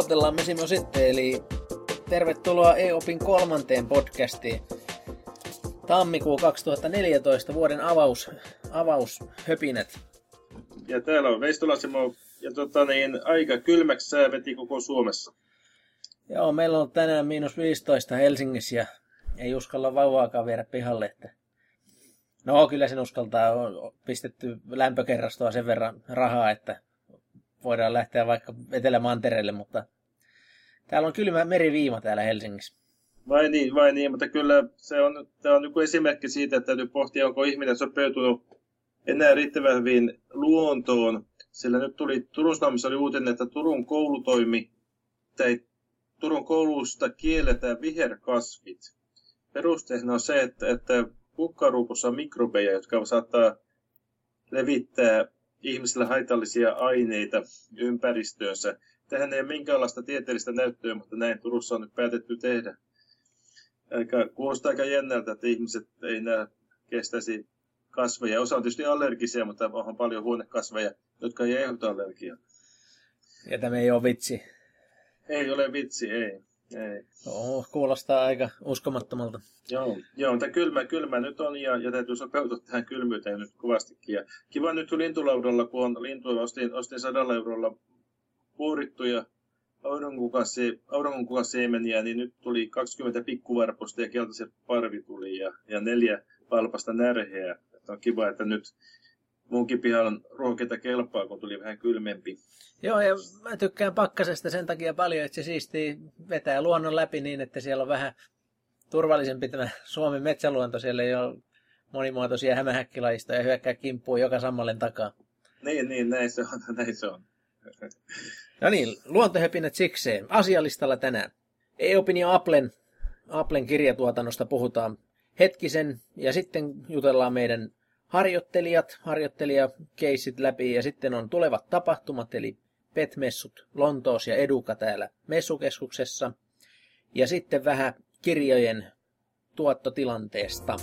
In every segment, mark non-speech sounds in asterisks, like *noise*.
aloitellaan Mesimo sitten, eli tervetuloa EOPin kolmanteen podcastiin. Tammikuu 2014, vuoden avaus, avaushöpinät. Ja täällä on Veistola Simo, ja tota niin, aika kylmäksi sää veti koko Suomessa. Joo, meillä on tänään miinus 15 Helsingissä ja ei uskalla vauvaakaan viedä pihalle. Että... No kyllä sen uskaltaa, on pistetty lämpökerrastoa sen verran rahaa, että voidaan lähteä vaikka Etelä-Mantereelle, mutta täällä on kylmä meriviima täällä Helsingissä. Vai niin, vai niin, mutta kyllä se on, tämä on joku esimerkki siitä, että täytyy pohtia, onko ihminen sopeutunut enää riittävän hyvin luontoon. Sillä nyt tuli Turun Sanomissa oli uutinen, että Turun koulutoimi tai Turun koulusta kielletään viherkasvit. Perusteena on se, että, että kukkaruukussa on mikrobeja, jotka saattaa levittää ihmisille haitallisia aineita ympäristöönsä. Tähän ei ole minkäänlaista tieteellistä näyttöä, mutta näin Turussa on nyt päätetty tehdä. Aika, kuulostaa aika jännältä, että ihmiset ei näe kestäisi kasveja. Osa on tietysti allergisia, mutta onhan paljon huonekasveja, jotka ei aiheuta allergiaa. Ja tämä ei ole vitsi. Ei ole vitsi, ei. Ei. Oh, kuulostaa aika uskomattomalta. Joo, joo mutta kylmä, kylmä nyt on ja, ja täytyy sopeutua tähän kylmyyteen nyt kovastikin. Ja kiva nyt lintulaudalla, kun on lintuja, ostin, ostin sadalla eurolla puurittuja auringonkukassiemeniä, niin nyt tuli 20 pikkuvarposta ja keltaisen parvi tuli ja, ja neljä palpasta närheä. Että on kiva, että nyt munkin pihan ruokinta kelpaa, kun tuli vähän kylmempi. Joo, ja mä tykkään pakkasesta sen takia paljon, että se siisti vetää luonnon läpi niin, että siellä on vähän turvallisempi tämä Suomen metsäluonto. Siellä ei ole monimuotoisia hämähäkkilajistoja ja hyökkää kimppuun joka sammallen takaa. Niin, niin, näin se on, *laughs* näin se on. No niin, luontohöpinät sikseen. Asialistalla tänään. EOPin ja Applen, Applen kirjatuotannosta puhutaan hetkisen ja sitten jutellaan meidän harjoittelijat, harjoittelijakeissit läpi ja sitten on tulevat tapahtumat eli PET-messut Lontoos ja Eduka täällä messukeskuksessa ja sitten vähän kirjojen tuottotilanteesta.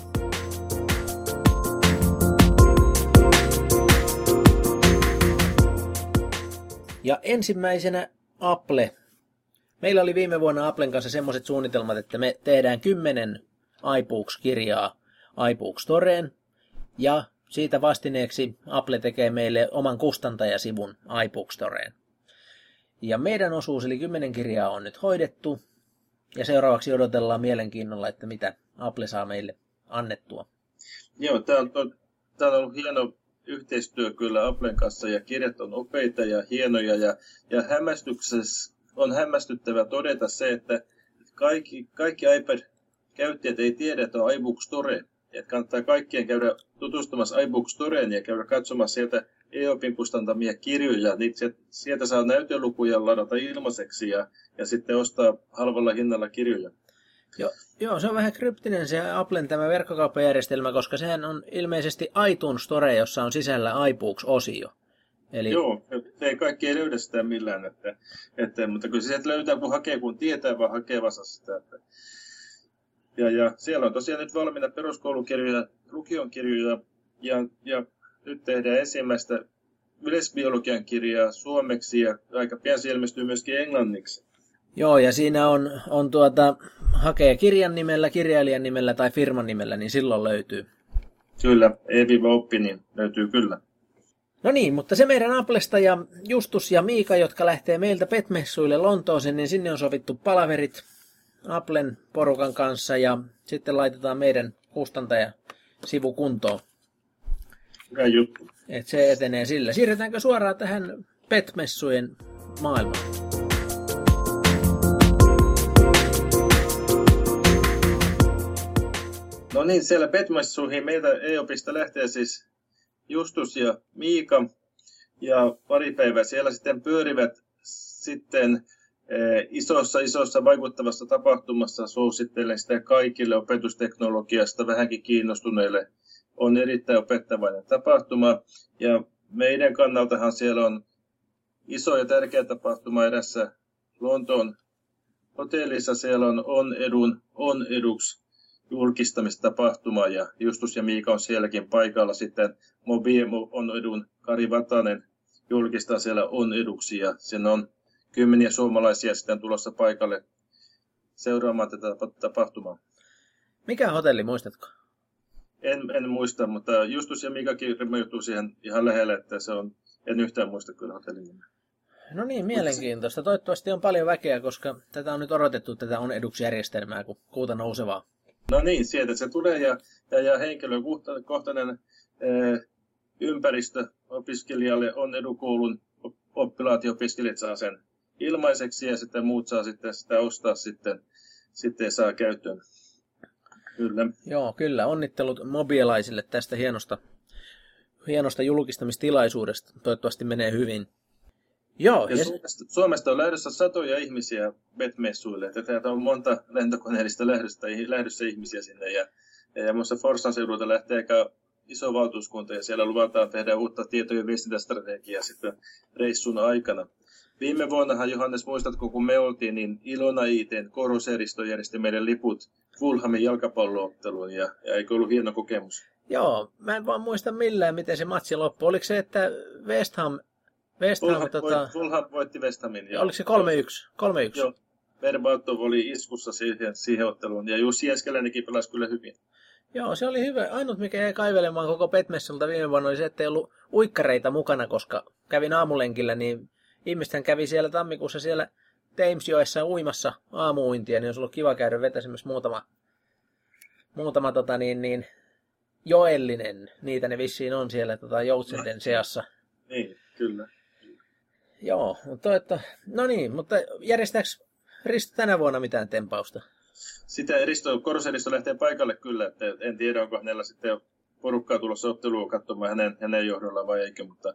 Ja ensimmäisenä Apple. Meillä oli viime vuonna Applen kanssa semmoiset suunnitelmat, että me tehdään kymmenen iBooks-kirjaa iBooks Storeen, ja siitä vastineeksi Apple tekee meille oman kustantajasivun iBooks Storeen. Ja meidän osuus, eli kymmenen kirjaa, on nyt hoidettu, ja seuraavaksi odotellaan mielenkiinnolla, että mitä Apple saa meille annettua. Joo, tämä on, on ollut hieno yhteistyö kyllä Applen kanssa ja kirjat on opeita ja hienoja ja, ja hämmästyksessä on hämmästyttävä todeta se, että kaikki, kaikki iPad-käyttäjät ei tiedä, että on iBook Store. Että kannattaa kaikkien käydä tutustumassa iBook Storeen ja käydä katsomassa sieltä EOPin kustantamia kirjoja. Niitä sieltä, sieltä saa näytelukuja ladata ilmaiseksi ja, ja sitten ostaa halvalla hinnalla kirjoja. Joo, joo, se on vähän kryptinen se Applen tämä verkkokauppajärjestelmä, koska sehän on ilmeisesti iTunes Store, jossa on sisällä iBooks-osio. Eli... Joo, ei kaikki ei löydä sitä millään, että, että, mutta kyllä se sieltä löytää, kun hakee, kun tietää vaan hakevansa sitä. Että... Ja, ja siellä on tosiaan nyt valmiina peruskoulukirjoja, lukion kirjoja, ja, ja nyt tehdään ensimmäistä yleisbiologian kirjaa suomeksi, ja aika pian se ilmestyy myöskin englanniksi. Joo, ja siinä on, on tuota, hakee kirjan nimellä, kirjailijan nimellä tai firman nimellä, niin silloin löytyy. Kyllä, e-oppi, niin löytyy kyllä. No niin, mutta se meidän Applesta ja Justus ja Miika, jotka lähtee meiltä petmessuille Lontooseen, niin sinne on sovittu palaverit Applen porukan kanssa ja sitten laitetaan meidän kustantaja sivu kuntoon. Hyvä juttu. Et se etenee sillä. Siirretäänkö suoraan tähän petmessujen maailmaan? No niin, siellä Petmassuihin meiltä EOPista lähtee siis Justus ja Miika. Ja pari päivää siellä sitten pyörivät sitten isossa, isossa vaikuttavassa tapahtumassa. Suosittelen sitä kaikille opetusteknologiasta vähänkin kiinnostuneille. On erittäin opettavainen tapahtuma. Ja meidän kannaltahan siellä on iso ja tärkeä tapahtuma edessä Lontoon hotellissa. Siellä on On Edun, On Eduksi julkistamistapahtuma ja Justus ja Miika on sielläkin paikalla. Sitten Mobiemo on edun Kari Vatanen julkistaa siellä on eduksi ja sen on kymmeniä suomalaisia sitten tulossa paikalle seuraamaan tätä tapahtumaa. Mikä hotelli, muistatko? En, en muista, mutta Justus ja Mikakin joutuu siihen ihan lähelle, että se on, en yhtään muista kyllä hotellin nimeä. No niin, mielenkiintoista. Toivottavasti on paljon väkeä, koska tätä on nyt odotettu, tätä on eduksjärjestelmää, kun kuuta nousevaa. No niin, sieltä se tulee ja, ja, ja henkilökohtainen eh, ympäristö opiskelijalle on edukoulun oppilaat ja opiskelijat saa sen ilmaiseksi ja sitten muut saa sitten sitä ostaa sitten, sitten saa käyttöön. Kyllä. Joo, kyllä. Onnittelut mobielaisille tästä hienosta, hienosta julkistamistilaisuudesta. Toivottavasti menee hyvin. Joo, ja, ja Suomesta, Suomesta on lähdössä satoja ihmisiä BET-messuille. Täältä on monta lentokoneellista lähdössä, lähdössä ihmisiä sinne. Ja, ja muassa Forssan seudulta lähtee aika iso valtuuskunta ja siellä luvataan tehdä uutta tieto- ja viestintästrategiaa sitten reissun aikana. Viime vuonnahan, Johannes, muistatko, kun me oltiin, niin Ilona ITn koroseristo järjesti meidän liput Fulhamin jalkapallootteluun ja, ja eikö ollut hieno kokemus? Joo, mä en vaan muista millään, miten se matsi loppui. Oliko se, että West Ham... West Ham, Fulham, tota... voitti, Fulham voitti West Hamin. Joo. Oliko se 3-1? 3-1. Joo. Verbaatov oli iskussa siihen, siihen otteluun ja Jussi Eskelänikin pelasi kyllä hyvin. Joo, se oli hyvä. Ainut, mikä jäi kaivelemaan koko Petmessulta viime vuonna, oli se, että ei ollut uikkareita mukana, koska kävin aamulenkillä, niin ihmisten kävi siellä tammikuussa siellä Teimsjoessa uimassa aamuuintia, niin olisi ollut kiva käydä vetäsemässä muutama, muutama tota niin, niin, joellinen. Niitä ne vissiin on siellä tota, joutsenten seassa. Niin, kyllä. Joo, mutta että, no niin, mutta järjestääkö Risto tänä vuonna mitään tempausta? Sitä Risto, Korseristo lähtee paikalle kyllä, että en tiedä onko hänellä sitten porukkaa tulossa ottelua katsomaan hänen, hänen johdolla vai eikö, mutta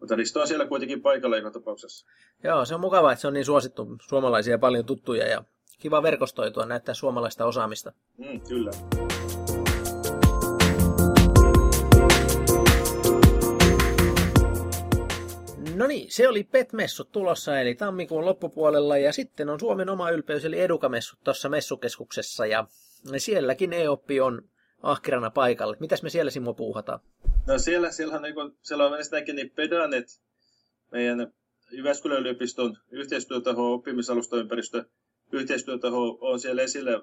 mutta Risto on siellä kuitenkin paikalla joka tapauksessa. Joo, se on mukavaa, että se on niin suosittu. Suomalaisia paljon tuttuja ja kiva verkostoitua näyttää suomalaista osaamista. Mm, kyllä. No niin, se oli PET-messut tulossa, eli tammikuun loppupuolella, ja sitten on Suomen oma ylpeys, eli Edukamessut tuossa messukeskuksessa, ja sielläkin EOPI on ahkerana paikalle. Mitäs me siellä, Simo, puuhataan? No siellä, siellä, on, niin kuin, siellä on ensinnäkin niin Pedanet, meidän Jyväskylän yliopiston yhteistyötaho, oppimisalustaympäristö, yhteistyötaho on siellä esillä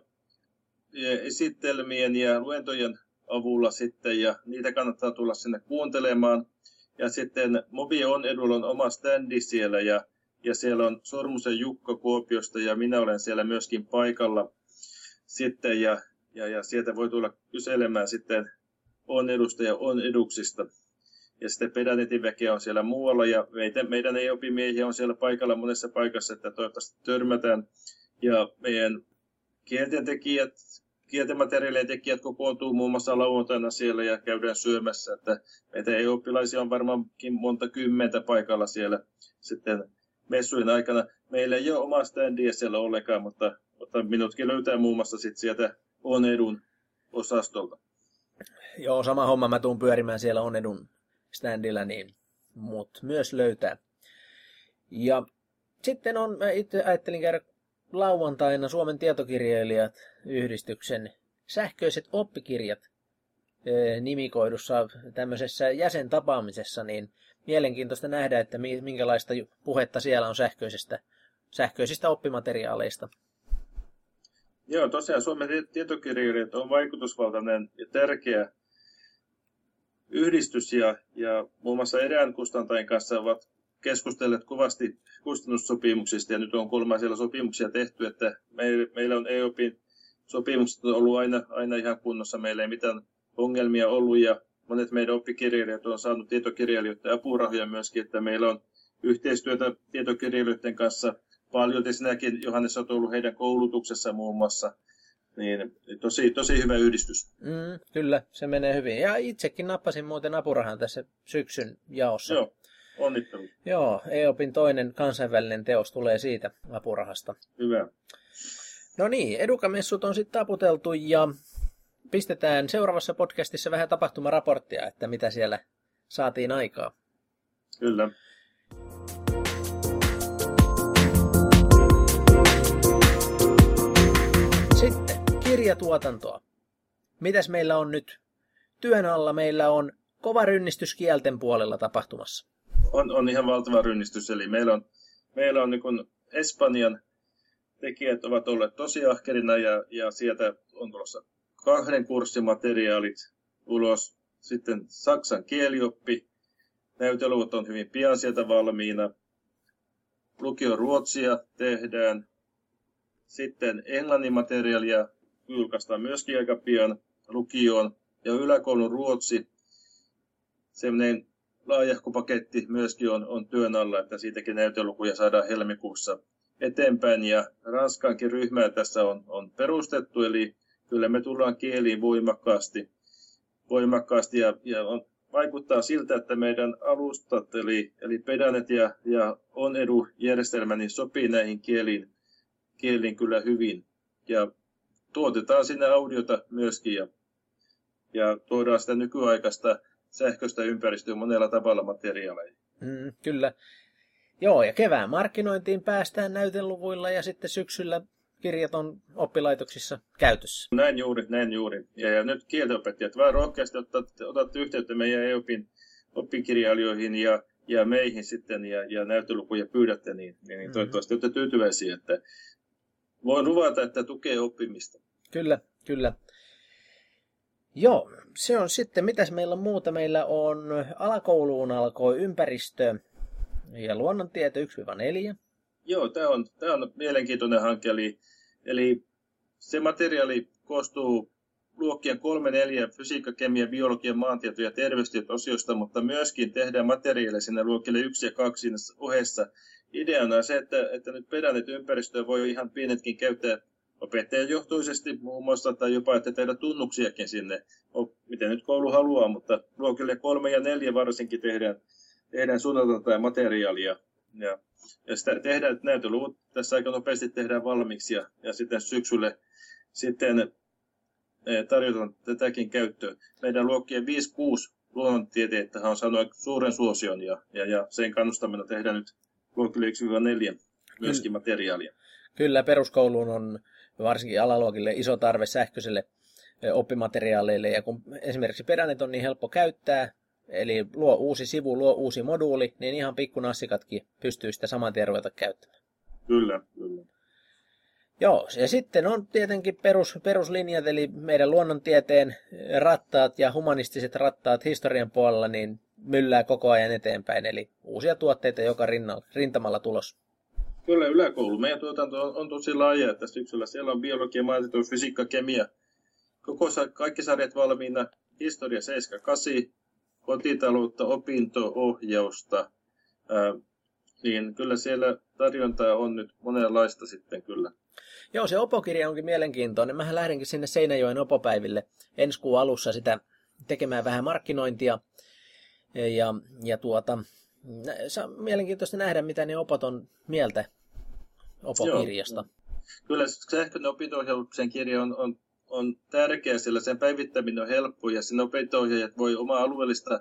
esittelmien ja luentojen avulla sitten, ja niitä kannattaa tulla sinne kuuntelemaan. Ja sitten Mobi on edulla on oma standi siellä, ja, ja siellä on Sormusen Jukka Kuopiosta, ja minä olen siellä myöskin paikalla sitten, ja, ja, ja sieltä voi tulla kyselemään sitten on edustaja on eduksista. Ja sitten Pedanetin väkeä on siellä muualla ja meidän, meidän ei-opimiehiä on siellä paikalla monessa paikassa, että toivottavasti törmätään. Ja meidän kieltentekijät, kieltemateriaalien tekijät kokoontuu muun muassa lauantaina siellä ja käydään syömässä. Että meitä ei-oppilaisia on varmaankin monta kymmentä paikalla siellä sitten messujen aikana. Meillä ei ole omaa standia siellä ollenkaan, mutta, mutta minutkin löytää muun muassa sit sieltä on edun osastolta. Joo, sama homma. Mä tuun pyörimään siellä on edun standilla, niin mut myös löytää. Ja sitten on, mä itse ajattelin käydä lauantaina Suomen tietokirjailijat yhdistyksen sähköiset oppikirjat e, nimikoidussa tämmöisessä jäsentapaamisessa, niin mielenkiintoista nähdä, että minkälaista puhetta siellä on sähköisestä, sähköisistä oppimateriaaleista. Joo, tosiaan Suomen tietokirjailijat on vaikutusvaltainen ja tärkeä yhdistys ja, ja muun muassa erään kustantajien kanssa ovat keskustelleet kovasti kustannussopimuksista ja nyt on kolmansilla sopimuksia tehty, että meillä, meillä on EOPin sopimukset ollut aina, aina ihan kunnossa, meillä ei mitään ongelmia ollut ja monet meidän oppikirjailijat on saanut tietokirjailijoiden apurahoja myöskin, että meillä on yhteistyötä tietokirjailijoiden kanssa paljon. Sinäkin, Johannes, olet ollut heidän koulutuksessa muun muassa niin tosi, tosi hyvä yhdistys. Mm, kyllä, se menee hyvin. Ja itsekin nappasin muuten apurahan tässä syksyn jaossa. Joo, onnittelut. Joo, EOPin toinen kansainvälinen teos tulee siitä apurahasta. Hyvä. No niin, edukamessut on sitten taputeltu ja pistetään seuraavassa podcastissa vähän tapahtumaraporttia, että mitä siellä saatiin aikaa. Kyllä. Kirjatuotantoa. Mitäs meillä on nyt työn alla? Meillä on kova rynnistys kielten puolella tapahtumassa. On, on ihan valtava rynnistys, eli meillä on, meillä on niin Espanjan tekijät ovat olleet tosi ahkerina ja, ja sieltä on tulossa kahden kurssin materiaalit ulos. Sitten Saksan kielioppi. Näyteluvut on hyvin pian sieltä valmiina. Lukio Ruotsia tehdään. Sitten englannin materiaalia julkaistaan myöskin aika pian lukioon. Ja yläkoulun ruotsi, semmoinen laajahkopaketti myöskin on, on työn alla, että siitäkin näytelukuja saadaan helmikuussa eteenpäin. Ja Ranskankin ryhmää tässä on, on perustettu, eli kyllä me tullaan kieliin voimakkaasti, voimakkaasti ja, ja on, vaikuttaa siltä, että meidän alustat, eli, eli pedanet ja, ja on edu järjestelmä, niin sopii näihin kieliin, kieliin kyllä hyvin. Ja tuotetaan sinne audiota myöskin ja, ja tuodaan sitä nykyaikaista sähköistä ympäristöä monella tavalla materiaaleja. Mm, kyllä. Joo, ja kevään markkinointiin päästään näyteluvuilla ja sitten syksyllä kirjat on oppilaitoksissa käytössä. Näin juuri, näin juuri. Ja, ja nyt kieltenopettajat vähän rohkeasti otatte, otatte yhteyttä meidän EUPin oppikirjailijoihin ja, ja meihin sitten ja, ja näytelukuja pyydätte, niin, niin, niin mm-hmm. toivottavasti olette tyytyväisiä, että voin luvata, että tukee oppimista. Kyllä, kyllä. Joo, se on sitten, mitäs meillä on muuta? Meillä on alakouluun alkoi ympäristö ja luonnontieto 1-4. Joo, tämä on, tämä on mielenkiintoinen hanke, eli, eli se materiaali koostuu luokkien 3, 4, fysiikka, kemia, biologia, maantieto ja terveystiet osiosta, mutta myöskin tehdään materiaaleja sinne luokille 1 ja 2 siinä ohessa. Ideana se, että, että nyt pedannet ympäristöä voi ihan pienetkin käyttää opettajan johtoisesti muun muassa, tai jopa, että tehdä tunnuksiakin sinne, miten nyt koulu haluaa, mutta luokille kolme ja neljä varsinkin tehdään, tehdään suunnitelmaa ja materiaalia. Ja, ja sitä tehdään, näyteluvut tässä aika nopeasti tehdään valmiiksi, ja, ja sitten syksylle sitten eh, tarjotaan tätäkin käyttöön. Meidän luokkien 5-6 luonnontieteet on saanut suuren suosion, ja, ja, ja sen kannustamina tehdään nyt luokille 1-4 myöskin materiaalia. Kyllä, peruskouluun on varsinkin alaluokille iso tarve sähköiselle oppimateriaaleille, ja kun esimerkiksi Pedanet on niin helppo käyttää, eli luo uusi sivu, luo uusi moduuli, niin ihan pikkunassikatkin pystyy sitä saman tien ruveta käyttämään. Kyllä, kyllä. Joo, ja sitten on tietenkin perus, peruslinjat, eli meidän luonnontieteen rattaat ja humanistiset rattaat historian puolella, niin myllää koko ajan eteenpäin, eli uusia tuotteita joka rinnalla, rintamalla tulos. Kyllä yläkoulu. Meidän tuotanto on, on tosi laaja, että syksyllä siellä on biologia, maantieto, fysiikka, kemia. Koko kaikki sarjat valmiina. Historia 78, kotitaloutta, opinto-ohjausta. Ää, niin kyllä siellä tarjontaa on nyt monenlaista sitten kyllä. Joo, se opokirja onkin mielenkiintoinen. Mähän lähdenkin sinne Seinäjoen opopäiville ensi kuun alussa sitä tekemään vähän markkinointia. Ja, ja tuota, se on mielenkiintoista nähdä, mitä ne opot on mieltä opokirjasta. Kyllä sähköinen opinto kirja on, on, on tärkeä, sillä sen päivittäminen on helppo ja sen opinto voi omaa alueellista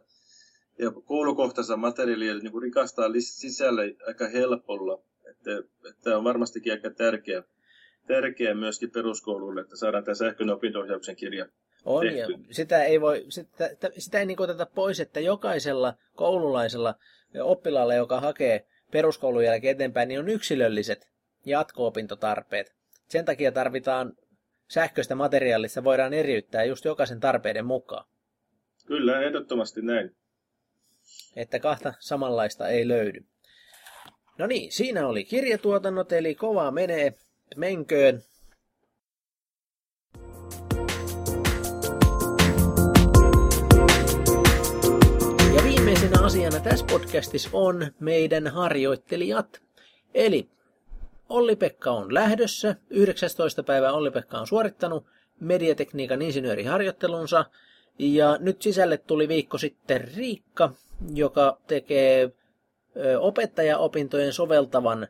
ja koulukohtaista materiaalia niin kuin rikastaa sisällä aika helpolla. Että, että on varmastikin aika tärkeä, tärkeä myöskin peruskoululle, että saadaan tämä sähköinen opinto kirja on, tehty. ja sitä ei, voi, sitä, sitä ei niin oteta pois, että jokaisella koululaisella oppilaalla, joka hakee peruskoulun jälkeen eteenpäin, niin on yksilölliset jatko-opintotarpeet. Sen takia tarvitaan sähköistä materiaalista, voidaan eriyttää just jokaisen tarpeiden mukaan. Kyllä, ehdottomasti näin. Että kahta samanlaista ei löydy. No niin, siinä oli kirjatuotannot, eli kovaa menee, menköön. Asiana tässä podcastissa on meidän harjoittelijat. Eli Olli-Pekka on lähdössä. 19. päivä Olli-Pekka on suorittanut mediatekniikan insinööriharjoittelunsa. Ja nyt sisälle tuli viikko sitten Riikka, joka tekee opettajaopintojen soveltavan,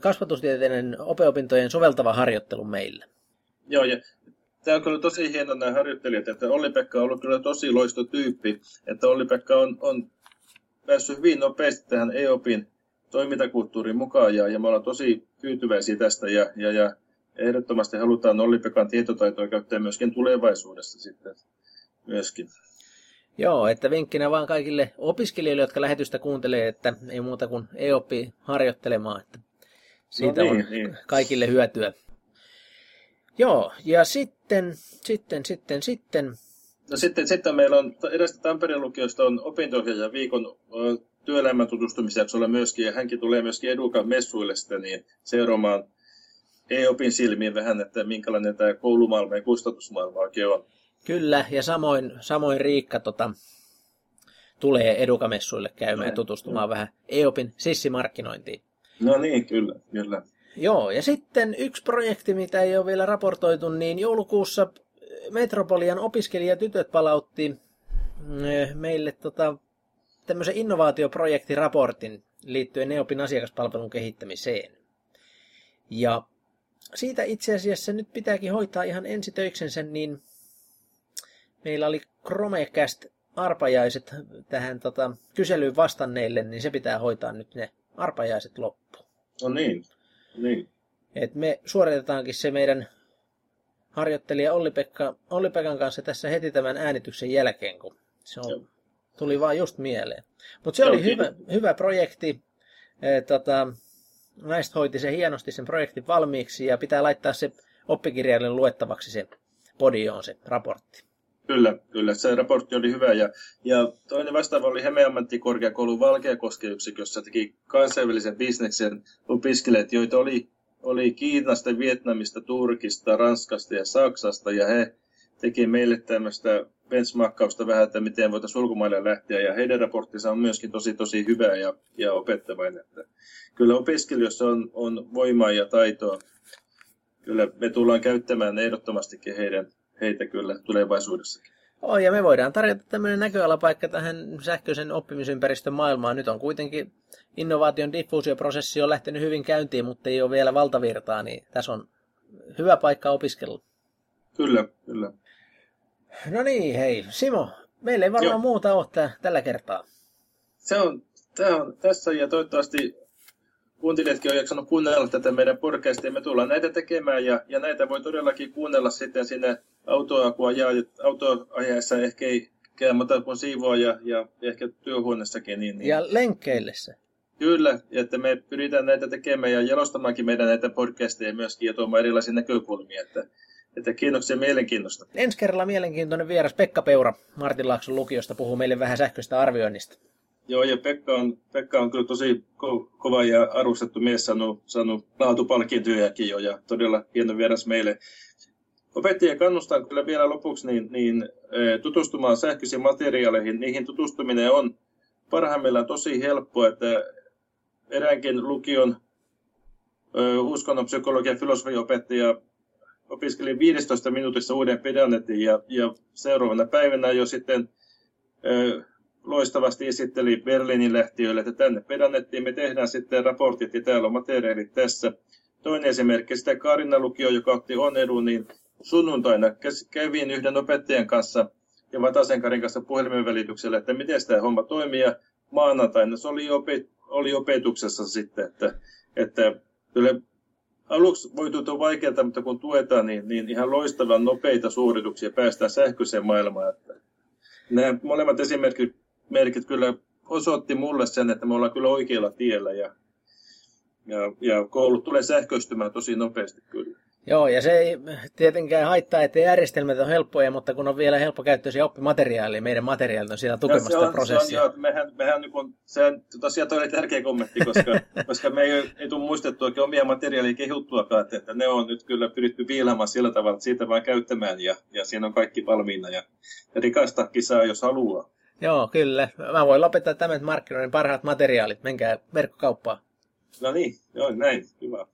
kasvatustieteiden opeopintojen soveltava harjoittelu meillä. Joo, ja tämä on kyllä tosi hieno nämä harjoittelijat, että Olli-Pekka on ollut kyllä tosi loisto tyyppi, että Olli-Pekka on, on päässyt hyvin nopeasti tähän EOPin toimintakulttuuriin mukaan ja, ja me ollaan tosi tyytyväisiä tästä ja, ja, ja ehdottomasti halutaan Olli-Pekan tietotaitoa käyttää myöskin tulevaisuudessa sitten myöskin. Joo, että vinkkinä vaan kaikille opiskelijoille, jotka lähetystä kuuntelee, että ei muuta kuin ei oppi harjoittelemaan, että siitä no niin, on niin. kaikille hyötyä. Joo, ja sitten, sitten, sitten, sitten. No sitten, sitten meillä on edestä Tampereen lukiosta on opinto viikon työelämän tutustumisjaksolla myöskin, ja hänkin tulee myöskin Edukan messuille sitten niin seuraamaan e-opin silmiin vähän, että minkälainen tämä koulumaailma ja kustantusmaailma oikein on. Kyllä, ja samoin, samoin Riikka tota, tulee edukamessuille käymään no, tutustumaan no. vähän EOPin sissimarkkinointiin. No niin, kyllä, kyllä. Joo, ja sitten yksi projekti, mitä ei ole vielä raportoitu, niin joulukuussa Metropolian opiskelijatytöt palautti eh, meille tota, tämmöisen innovaatioprojektiraportin liittyen Neopin asiakaspalvelun kehittämiseen. Ja siitä itse asiassa nyt pitääkin hoitaa ihan ensitöiksensä, niin meillä oli Chromecast arpajaiset tähän tota, kyselyyn vastanneille, niin se pitää hoitaa nyt ne arpajaiset loppuun. No niin, niin. Et me suoritetaankin se meidän harjoittelija Olli-Pekka, Olli-Pekan kanssa tässä heti tämän äänityksen jälkeen, kun se on, tuli vaan just mieleen. Mutta se oli hyvä, hyvä projekti. E, tota, naiset hoiti se hienosti sen projektin valmiiksi ja pitää laittaa se oppikirjalle luettavaksi se podioon se raportti. Kyllä, kyllä. Se raportti oli hyvä. Ja, ja toinen vastaava oli Hämeenammattikorkeakoulun Valkeakosken yksikössä teki kansainvälisen bisneksen opiskelijat, joita oli, oli Kiinasta, Vietnamista, Turkista, Ranskasta ja Saksasta. Ja he teki meille tämmöistä benchmarkkausta vähän, että miten voitaisiin ulkomaille lähteä. Ja heidän raporttinsa on myöskin tosi, tosi hyvä ja, ja opettavainen. Että kyllä opiskelijoissa on, on voimaa ja taitoa. Kyllä me tullaan käyttämään ehdottomastikin heidän, heitä kyllä tulevaisuudessakin. Oh, ja me voidaan tarjota tämmöinen näköalapaikka tähän sähköisen oppimisympäristön maailmaan. Nyt on kuitenkin innovaation diffuusioprosessi on lähtenyt hyvin käyntiin, mutta ei ole vielä valtavirtaa, niin tässä on hyvä paikka opiskella. Kyllä, kyllä. No niin, hei. Simo, meillä ei varmaan Joo. muuta ole tällä kertaa. Se on, tämä on tässä ja toivottavasti kuuntelijatkin on jaksanut kuunnella tätä meidän podcastia. Me tullaan näitä tekemään ja, ja näitä voi todellakin kuunnella sitten sinne autoa, kun ajaa, autoa ajaessa ehkä ei käy muuta kuin siivoa ja, ja ehkä työhuoneessakin. Niin, niin. Ja lenkkeillessä. Kyllä, että me pyritään näitä tekemään ja jalostamaankin meidän näitä podcasteja myöskin ja tuomaan erilaisia näkökulmia, että, että kiinnoksia mielenkiintoista. Ensi kerralla mielenkiintoinen vieras Pekka Peura Martin Laakson lukiosta puhuu meille vähän sähköistä arvioinnista. Joo, ja Pekka on, Pekka on kyllä tosi ko- kova ja arvostettu mies, saanut, saanut laatupalkintojakin jo, ja todella hieno vieras meille. Opettajia kannustan kyllä vielä lopuksi niin, niin, e, tutustumaan sähköisiin materiaaleihin. Niihin tutustuminen on parhaimmillaan tosi helppoa, että eräänkin lukion uskonnon psykologia- ja filosofiopettaja opiskeli 15 minuutissa uuden pedannetin ja, ja seuraavana päivänä jo sitten loistavasti esitteli Berliinin lähtiöille, että tänne pedannettiin, me tehdään sitten raportit ja täällä on materiaalit tässä. Toinen esimerkki, sitä Karina Lukio, joka otti on edun, niin sunnuntaina kävin yhden opettajan kanssa ja Vatasen Karin kanssa puhelimen välityksellä, että miten tämä homma toimii. Ja maanantaina se oli, opet, oli opetuksessa sitten, että, että kyllä aluksi voi tuntua vaikealta, mutta kun tuetaan, niin, niin ihan loistavan nopeita suorituksia päästään sähköiseen maailmaan. Että nämä molemmat esimerkit merkit kyllä osoitti mulle sen, että me ollaan kyllä oikealla tiellä ja, ja, ja koulut tulee sähköistymään tosi nopeasti kyllä. Joo, ja se ei tietenkään haittaa, että järjestelmät on helppoja, mutta kun on vielä helppokäyttöisiä oppimateriaaleja, meidän materiaalit on siellä tukemassa sitä prosessia. Se on, joo, mehän, mehän niin kun, se on, tosiaan toi oli tärkeä kommentti, koska, *laughs* koska me ei, ei tule muistettu oikein omia materiaaleja kehuttuakaan, että, että ne on nyt kyllä pyritty viilaamaan sillä tavalla, että siitä vaan käyttämään ja, ja siinä on kaikki valmiina ja, ja rikastakin saa, jos haluaa. Joo, kyllä. Mä voin lopettaa tämän markkinoinnin parhaat materiaalit. Menkää verkkokauppaan. No niin, joo, näin. Hyvä.